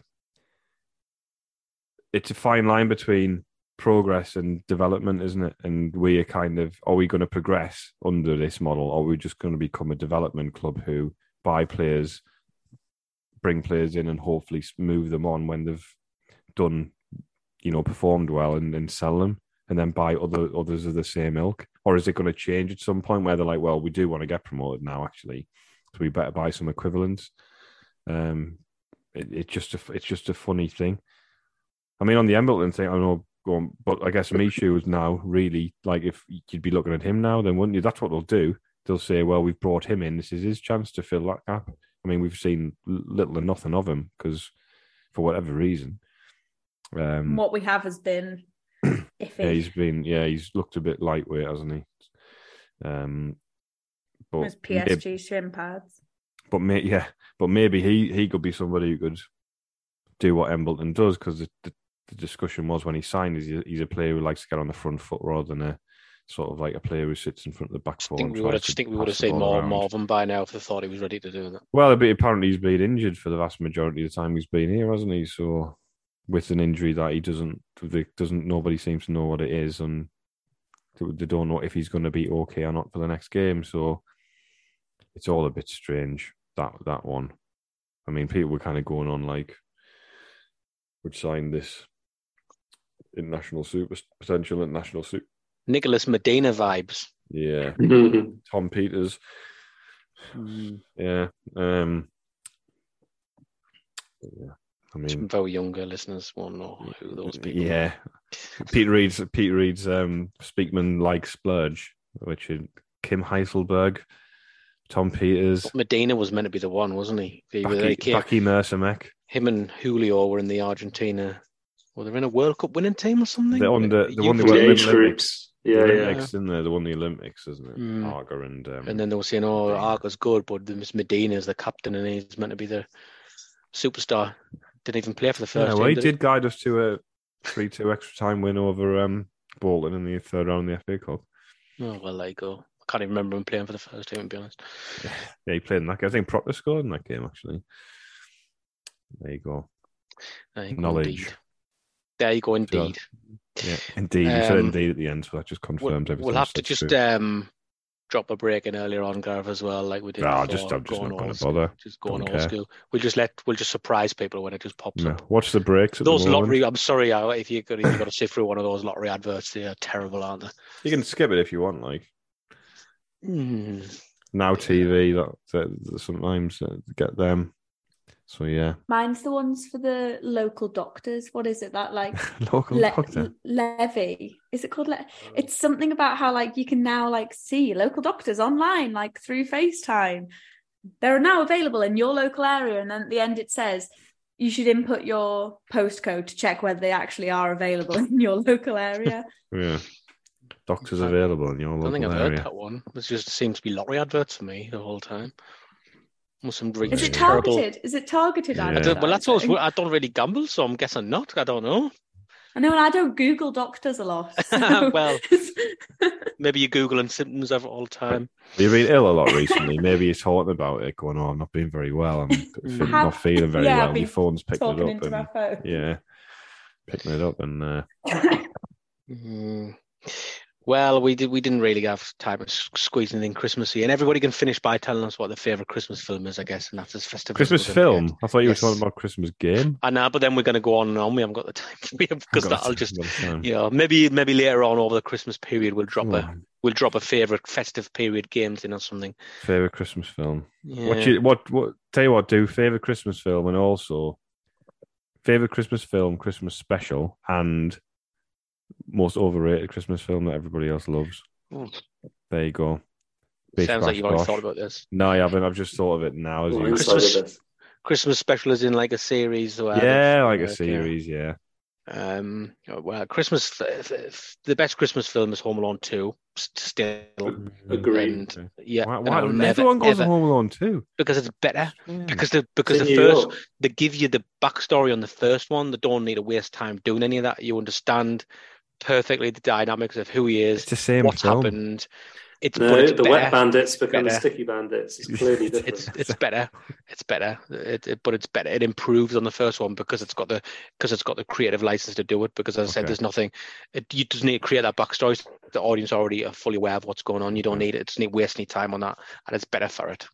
it's a fine line between progress and development, isn't it? And we are kind of, are we going to progress under this model, or are we just going to become a development club who buy players, bring players in, and hopefully move them on when they've done, you know, performed well, and then sell them, and then buy other others of the same ilk? Or is it going to change at some point where they're like, well, we do want to get promoted now, actually, so we better buy some equivalents? Um, it, it's just a, it's just a funny thing. I mean, on the Embleton thing, I know, go on, but I guess Michut is now really like if you'd be looking at him now, then wouldn't you? That's what they'll do. They'll say, "Well, we've brought him in. This is his chance to fill that gap." I mean, we've seen little or nothing of him because, for whatever reason, um, what we have has been <clears throat> iffy. yeah, he's been yeah, he's looked a bit lightweight, hasn't he? Um, but may- PSG shin pads. but may, yeah, but maybe he he could be somebody who could do what Embleton does because the, the, the discussion was when he signed, he's a, he's a player who likes to get on the front foot rather than a sort of like a player who sits in front of the back I four. think we would have, think we would have seen more, around. more of him by now if they thought he was ready to do that. Well, but apparently he's been injured for the vast majority of the time he's been here, hasn't he? So with an injury that he doesn't, doesn't nobody seems to know what it is, and they don't know if he's going to be okay or not for the next game. So it's all a bit strange that that one. I mean, people were kind of going on like, would sign this international super potential international super. Nicholas Medina vibes. Yeah. <laughs> Tom Peters. Yeah. Um. Yeah. I mean, Some very younger listeners won't know who those people are. Yeah. <laughs> Pete Reid's Pete Reid's um Speakman like splurge, which is Kim Heiselberg, Tom Peters, Medina was meant to be the one, wasn't he? He was- Bucky, he came- Bucky Mercermek. him and Julio were in the Argentina. Were they're in a World Cup winning team or something? They're on the- the one Youth The were age Olympics. groups. The Yeah, yeah. Olympics, in there, the one the Olympics, isn't it? Mm. Arca and um, And then they were saying, "Oh, Medina. Arca's good, but this Medina is the captain, and he's meant to be the superstar." Didn't even play for the first yeah, team. he did did guide us to a three-two extra time win over um Bolton in the third round of the FA Cup. Oh well, there you go. I can't even remember him playing for the first team. To be honest, <laughs> Yeah, he played in that game. I think Proctor scored in that game actually. There you go. There you go, Knowledge. Indeed. There you go. Indeed. Yeah, indeed. he said Um, indeed at the end, so that just We'll, everything. we'll have to just true. um, drop a break in earlier on, Gareth, as well, like we did. Nah, before, just- I'm just going not gonna bother. Just going old care. school. We'll just let we'll just surprise people when it just pops No. up. Watch the breaks. Those the lottery. I'm sorry, uh, if you got if you got to sit through one of those lottery adverts, they are terrible, aren't they? You can skip it if you want. Like Mm. now, TV that, that, that sometimes uh, get them. So yeah, Mine's the ones for the local doctors. What is it that like <laughs> local Le- doctor. levy? Is it called? Le- oh. it's something about how like you can now like see local doctors online, like through FaceTime. They're now available in your local area, and then at the end it says you should input your postcode to check whether they actually are available <laughs> in your local area. <laughs> Yeah, doctors available in your I don't think local I've area. heard that one. It just seems to be lottery adverts for me the whole time. With some really Is it terrible. targeted? Is it targeted? Yeah. I don't, well, that's always, I don't really gamble, so I'm guessing not. I don't know. I know, and I don't Google doctors a lot. so- <laughs> Well, <laughs> Maybe you're googling symptoms of it all the time. You've been ill a lot recently. Maybe you're talking about it, going, "Oh, I'm not being very well. I'm <laughs> fe- Have- not feeling very yeah, well." Your phone's picking talking it into up, my and phone. yeah, picking it up, and uh, Mm. Well, we did. We didn't really have time of squeezing in Christmassy, and everybody can finish by telling us what their favorite Christmas film is, I guess, and that's as festive. Christmas film. I thought you Yes. were talking about Christmas game. I know, but then we're going to go on and on. We haven't got the <laughs> time because that'll just, you know, maybe maybe later on over the Christmas period we'll drop a Hmm. we'll drop a favorite festive period games in or something. Favorite Christmas film. Yeah. What you what what? Tell you what, do favorite Christmas film, and also favorite Christmas film, Christmas special, and most overrated Christmas film that everybody else loves. Ooh, There you go. Bish, Sounds like you've already bosh. thought about this. No, I haven't. I've just thought of it now. As Well, you... inside of Christmas- Christmas special is in like a series. Or Yeah, like a series. Yeah. Um, well, Christmas. The best Christmas film is Home Alone Two. s- Still, Agreed. and Okay. yeah, Why, and why, I'll never, everyone goes ever- to Home Alone too. because it's better. Yeah. Because the because It's the in New first York. they give you the backstory on the first one. They don't need to waste time doing any of that. You understand perfectly the dynamics of who he is, It's the same what's film. happened. It's No, it's the better. wet bandits become the sticky bandits. It's <laughs> clearly different. It's it's better. It's better. It, it- but it's better. It improves on the first one because it's got the because it's got the creative license to do it. Because as I said, Okay. there's nothing. It, you just need to create that backstory. The audience already are fully aware of what's going on. You don't need it. Just need to waste any time on that, and it's better for it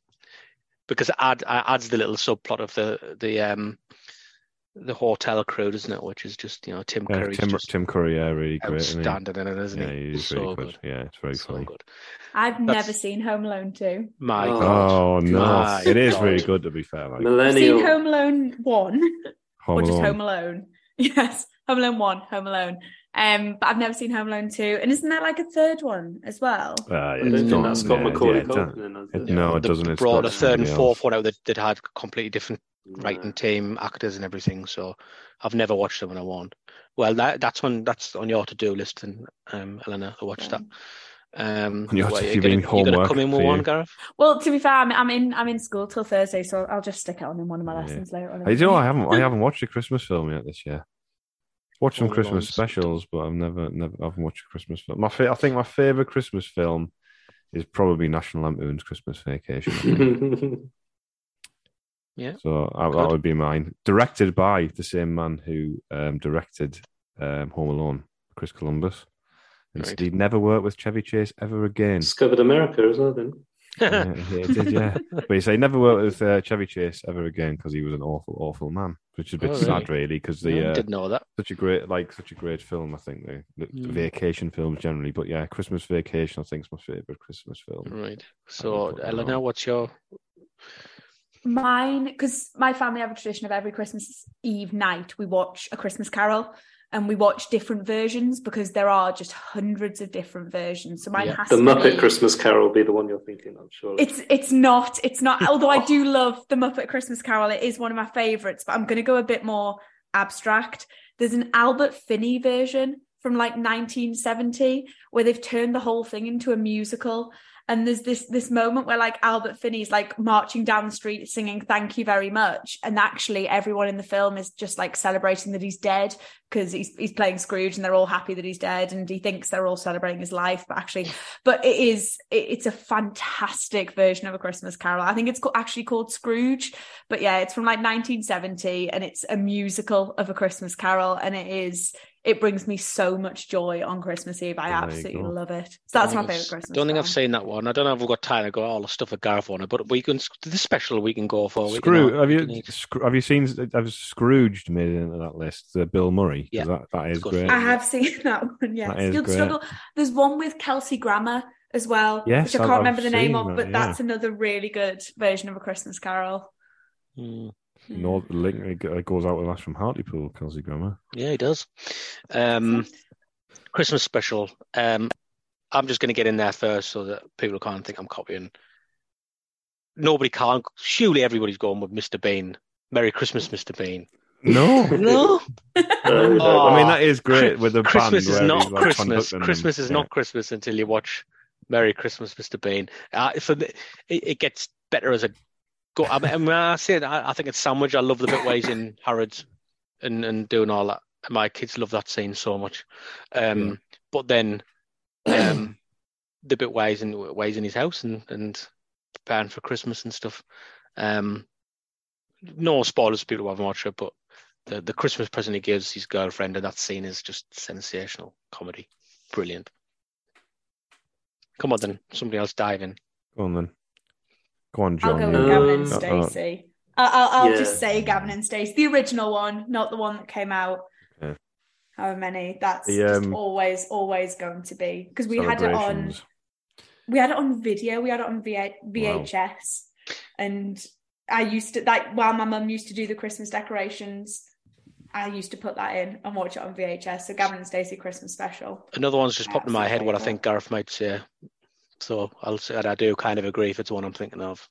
because it add, it adds the little subplot of the the um the hotel crew, doesn't it? Which is just you know Tim Yeah, Curry's Tim, just Tim Curry, yeah, really great. isn't outstanding in it, isn't Yeah, he? he's so really good. good. Yeah, it's very So funny. good. I've That's- never seen Home Alone 2. My Oh. God. Oh no, My it is God. really good to be fair. Like I've Millennial. seen Home Alone 1, <laughs> Home or just Alone. Home Alone. <laughs> Yes, Home Alone 1, Home Alone. Um, but I've never seen Home Alone 2. And isn't that like a third one as well? Uh, I it's don't think not- that's got yeah, Macaulay yeah, it Culkin it. it- is No, it They doesn't. It's brought a third and fourth else. one out that, that had completely different it? writing team, actors, and everything. So I've never watched them, and I won't. Well, that that's on that's on your to do list, and um, Elena, to watch that. Um, On your what, to-do you gonna, being you gonna homework come in with one. Gareth? Well, to be fair, I'm, I'm in I'm in school till Thursday, so I'll just stick it on in one of my Yeah. lessons later on. I do. I haven't. I <laughs> haven't watched a Christmas film yet this year. Watched some Home Christmas Alone's- specials, but I've never, never, I haven't watched a Christmas film. My, fa- I think my favorite Christmas film is probably National Lampoon's Christmas Vacation. <laughs> I think. Yeah. So I, that would be mine. Directed by the same man who um, directed um, Home Alone, Chris Columbus. And Right. he'd never worked with Chevy Chase ever again. Discovered America as well, then. <laughs> yeah, he did, yeah. But he said he never worked with uh, Chevy Chase ever again because he was an awful, awful man, which is a bit Oh, sad, really, because the I uh, didn't know that. such a great, like, such a great film. I think the, the Mm. vacation films generally, but yeah, Christmas Vacation, I think, is my favorite Christmas film. Right. So, put that Eleanor, what's your? Mine, because my family have a tradition of every Christmas Eve night we watch a Christmas Carol, and we watch different versions because there are just hundreds of different versions. So mine Yeah. has The to Muppet be- Christmas Carol will be the one you're thinking I'm sure It's it's not it's not. <laughs> Although I do love the Muppet Christmas Carol, it is one of my favorites. But I'm going to go a bit more abstract. There's an Albert Finney version from like 1970 where they've turned the whole thing into a musical. And there's this this moment where like Albert Finney's like marching down the street singing "Thank you very much," and actually everyone in the film is just like celebrating that he's dead because he's he's playing Scrooge and they're all happy that he's dead and he thinks they're all celebrating his life, but actually but it is it, it's a fantastic version of a christmas carol. I think it's co- actually called scrooge but yeah it's from like 1970 and it's a musical of a christmas carol and it is it brings me so much joy on christmas eve i There absolutely love it so that's my favorite christmas Don't think I've seen that one. I don't know if we've got time to go all the stuff with Gareth on it, but we can the special we can go for. We can Scrooge, have you can have you seen? Have Scrooged made it into that list? Uh, Bill Murray. Yeah. that, that is great. i have seen <laughs> that one yes That is You'll great. struggle there's one with kelsey grammer as well Yes, which i can't I've remember the name seen of that, but yeah. that's another really good version of a christmas carol Mm. No, the link it goes out with us from Hartlepool, Kelsey Grammer. Yeah, he does. Um, Christmas special. Um, I'm just going to get in there first so that people can't think I'm copying. Nobody can. Surely everybody's going with Mr. Bean. Merry Christmas, Mr. Bean. No, No, Oh. I mean that is great with the Christmas band is not like, Christmas. conducting them. Christmas is Yeah. not Christmas until you watch Merry Christmas, Mr. Bean. Uh, for the, it, it gets better as a go. I mean, when I say it, I, think it's sandwich. I love the bit where he's in Harrods and, and doing all that my kids love that scene so much. Um, yeah. But then um, the bit ways in ways in his house and and preparing for Christmas and stuff. Um, no spoilers for people who haven't watched it, but the the Christmas present he gives his girlfriend and that scene is just sensational comedy, brilliant. Come on then, somebody else dive in. Go on then. Go on, John. I'll go with Gavin and Stacey. I'll, I'll yeah. just say Gavin and Stacey, the original one, not the one that came out. Okay. However many. That's the, um, just always, always going to be because we had it on. We had it on video. We had it on VHS, wow. and I used to like while my mum used to do the Christmas decorations. I used to put that in and watch it on VHS. So Gavin and Stacey Christmas special. Another one's just popped in my head. What I think Gareth might say. So I'll say I do kind of agree if it's one I'm thinking of.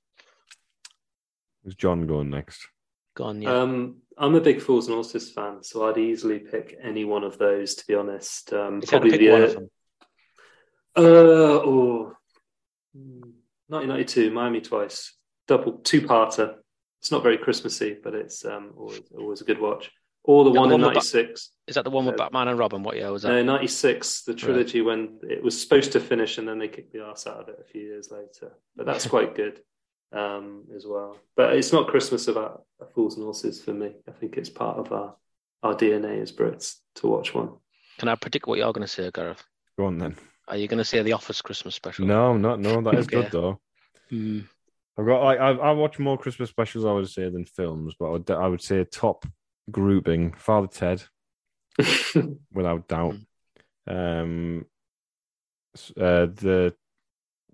Is John going next? Gone, yeah. Um, I'm a big Fools and Horses fan, so I'd easily pick any one of those. To be honest, um, probably the one of them. Uh, oh, 1992, Miami twice, double two-parter. It's not very Christmassy, but it's um, always, always a good watch. Or the one, the one in '96. Ba- is that the one with uh, Batman and Robin? What year was that? No, '96, the trilogy right. when it was supposed to finish, and then they kicked the ass out of it a few years later. But that's <laughs> quite good um, as well. But it's not Christmas about Fools and Horses for me. I think it's part of our our DNA as Brits to watch one. Can I predict what you're going to say, Gareth? Go on then. Are you going to say the Office Christmas special? No, not no. That is okay. good though. Mm. I've got like I, I watch more Christmas specials I would say than films, but I would, I would say top grouping Father Ted, <laughs> without doubt. Mm. Um, uh, the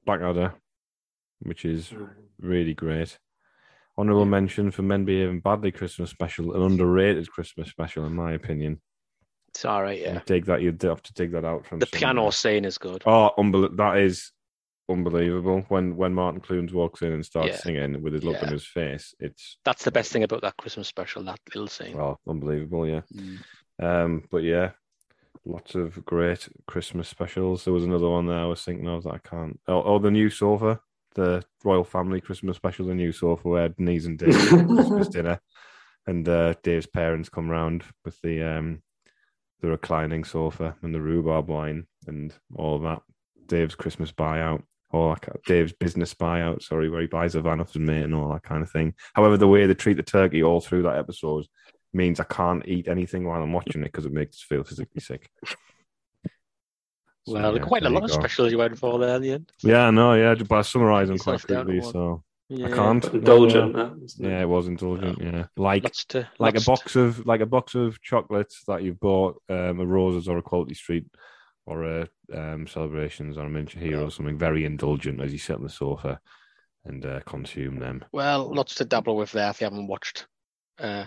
Blackadder, which is really great. Honorable mention for Men Behaving Badly Christmas special, an underrated Christmas special, in my opinion. It's all right, yeah. Dig that, you'd have to dig that out from the somewhere. piano scene is good. Oh, unbel- that is unbelievable when when Martin Clunes walks in and starts yeah. singing with his look yeah. on his face. It's that's the best thing about that Christmas special. That little scene. Oh, unbelievable! Yeah. Mm. Um, but yeah, lots of great Christmas specials. There was another one there I was thinking of that I can't. Oh, oh the new sofa, the royal family Christmas special, the new sofa where Denise and Dave Christmas <laughs> dinner, and uh, Dave's parents come round with the um the reclining sofa and the rhubarb wine and all that. Dave's Christmas buyout or like Dave's business buyout, sorry, where he buys a van off his mate and all that kind of thing. However, the way they treat the turkey all through that episode means I can't eat anything while I'm watching it because it makes me feel physically sick. So, well, yeah, quite a lot of specials you went for there at the end. Yeah, no, yeah, but I summarise them quite quickly, so yeah, I can't. Indulgent, uh, yeah, it was indulgent. Yeah, like to, like a box to... of like a box of chocolates that you've bought um, a Roses or a Quality Street or a um, celebrations or a miniature hero or something very indulgent as you sit on the sofa and uh, consume them. Well, lots to dabble with there if you haven't watched uh,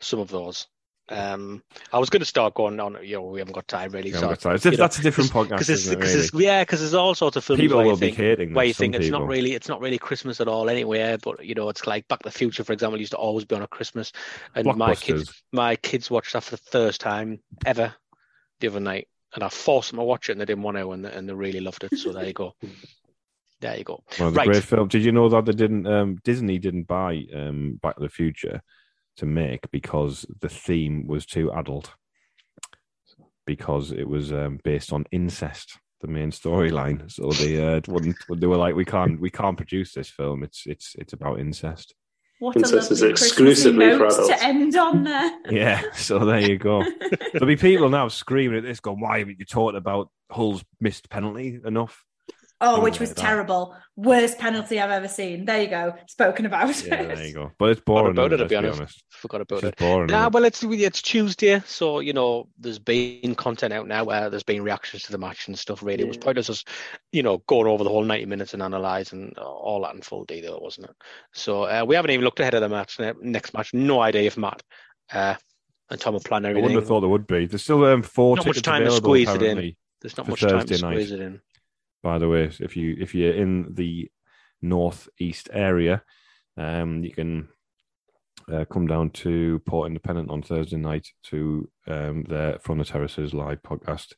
some of those. Um, I was going to start going on. You know, we haven't got time really. So, time. That's know, a different <laughs> podcast. Cause it's, really? yeah, because there's all sorts of films people where will you think, be hating. Where you think it's not really, it's not really Christmas at all anywhere. But you know, it's like Back to the Future, for example, used to always be on a Christmas, and my kids, my kids watched that for the first time ever the other night, and I forced them to watch it, and they didn't want to, and they, and they really loved it. So there you go. <laughs> There you go. Well, right. great film. Did you know that they didn't? Um, Disney didn't buy um, Back to the Future to make because the theme was too adult because it was um, based on incest the main storyline so they uh, wouldn't they were like we can't we can't produce this film it's it's it's about incest what Princess is exclusively for adults. to end on there. <laughs> yeah, so there you go. <laughs> There'll be people now screaming at this, going, "Why haven't you talked about Hull's missed penalty enough?" Oh, which was terrible. Worst penalty I've ever seen. There you go. Spoken about. Yeah, there you go. But it's boring. Forgot about it, to be honest. honest. Forgot about it's it. Boring, nah, well, it's it's Tuesday, so you know there's been content out now where there's been reactions to the match and stuff. Really, yeah. it was pointless us, you know, going over the whole 90 minutes and analysing all that in full detail, wasn't it? So uh, we haven't even looked ahead of the match. Next match, no idea if Matt uh, and Tom are planning everything. I wouldn't have thought there would be. There's still um, four not much time to squeeze it in. There's not much time to squeeze night. it in by the way. If you if you're in the northeast area, um, you can uh, come down to Port Independent on Thursday night to um, their From the Terraces live podcast.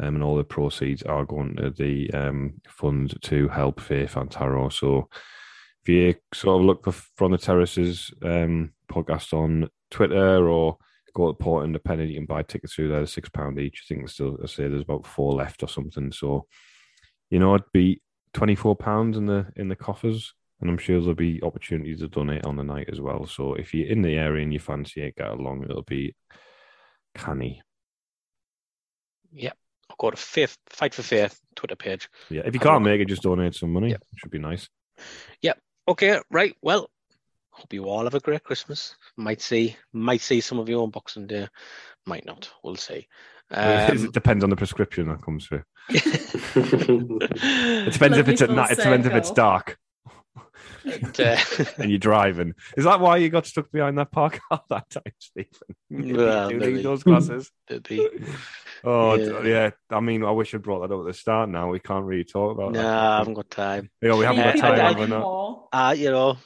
Um, and all the proceeds are going to the um, fund to help Faith and Tarot. So if you sort of look for From the Terraces um, podcast on Twitter or go to Port Independent, you can buy tickets through there, six pound each. I think there's still I say there's about four left or something. So, you know, it'd be twenty four pounds in the in the coffers, and I'm sure there'll be opportunities to donate on the night as well. So if you're in the area and you fancy it, get along. It'll be canny. Yeah. I'll go to Faith, Fight for Faith Twitter page. Yeah, if you can't make it, just donate some money. It should be nice. Yep. Okay, right. Well, hope you all have a great Christmas. Might see, might see some of you on Boxing Day. Might not. We'll see. It Um, depends on the prescription that comes through. It <laughs> it, depends if it's at night. It depends if it's circle. dark <laughs> uh, <laughs> and you're driving. Is that why you got stuck behind that park car that time, Stephen? Well, do maybe. need those glasses. maybe. Oh Yeah. yeah. I mean, I wish I brought that up at the start. Now we can't really talk about that. Nah, I haven't got time. Yeah, we haven't Yeah, got time. I- have not? Uh, you know,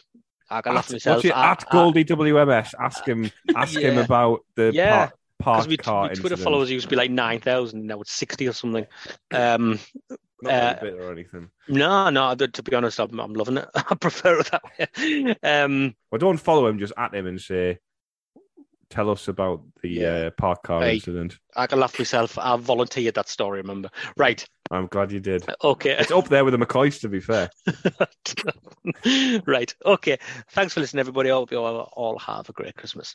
I can laugh At, myself. what's it, I- at Goldie WMS? Ask him. Ask him about the Yeah, park, park because we, car we Twitter incident. followers used to be like nine thousand, now it's sixty or something. Um, Not uh, a bit or anything. no, no. To be honest, I'm, I'm loving it. <laughs> I prefer it that way. Um, Well, don't follow him. Just at him and say, "Tell us about the Yeah. uh, park car Hey. incident." I can laugh myself. I volunteered that story. Remember? Right. I'm glad you did. Uh, okay. It's up there with the McCoys, to be fair. <laughs> right. Okay. Thanks for listening, everybody. I hope you all, all have a great Christmas.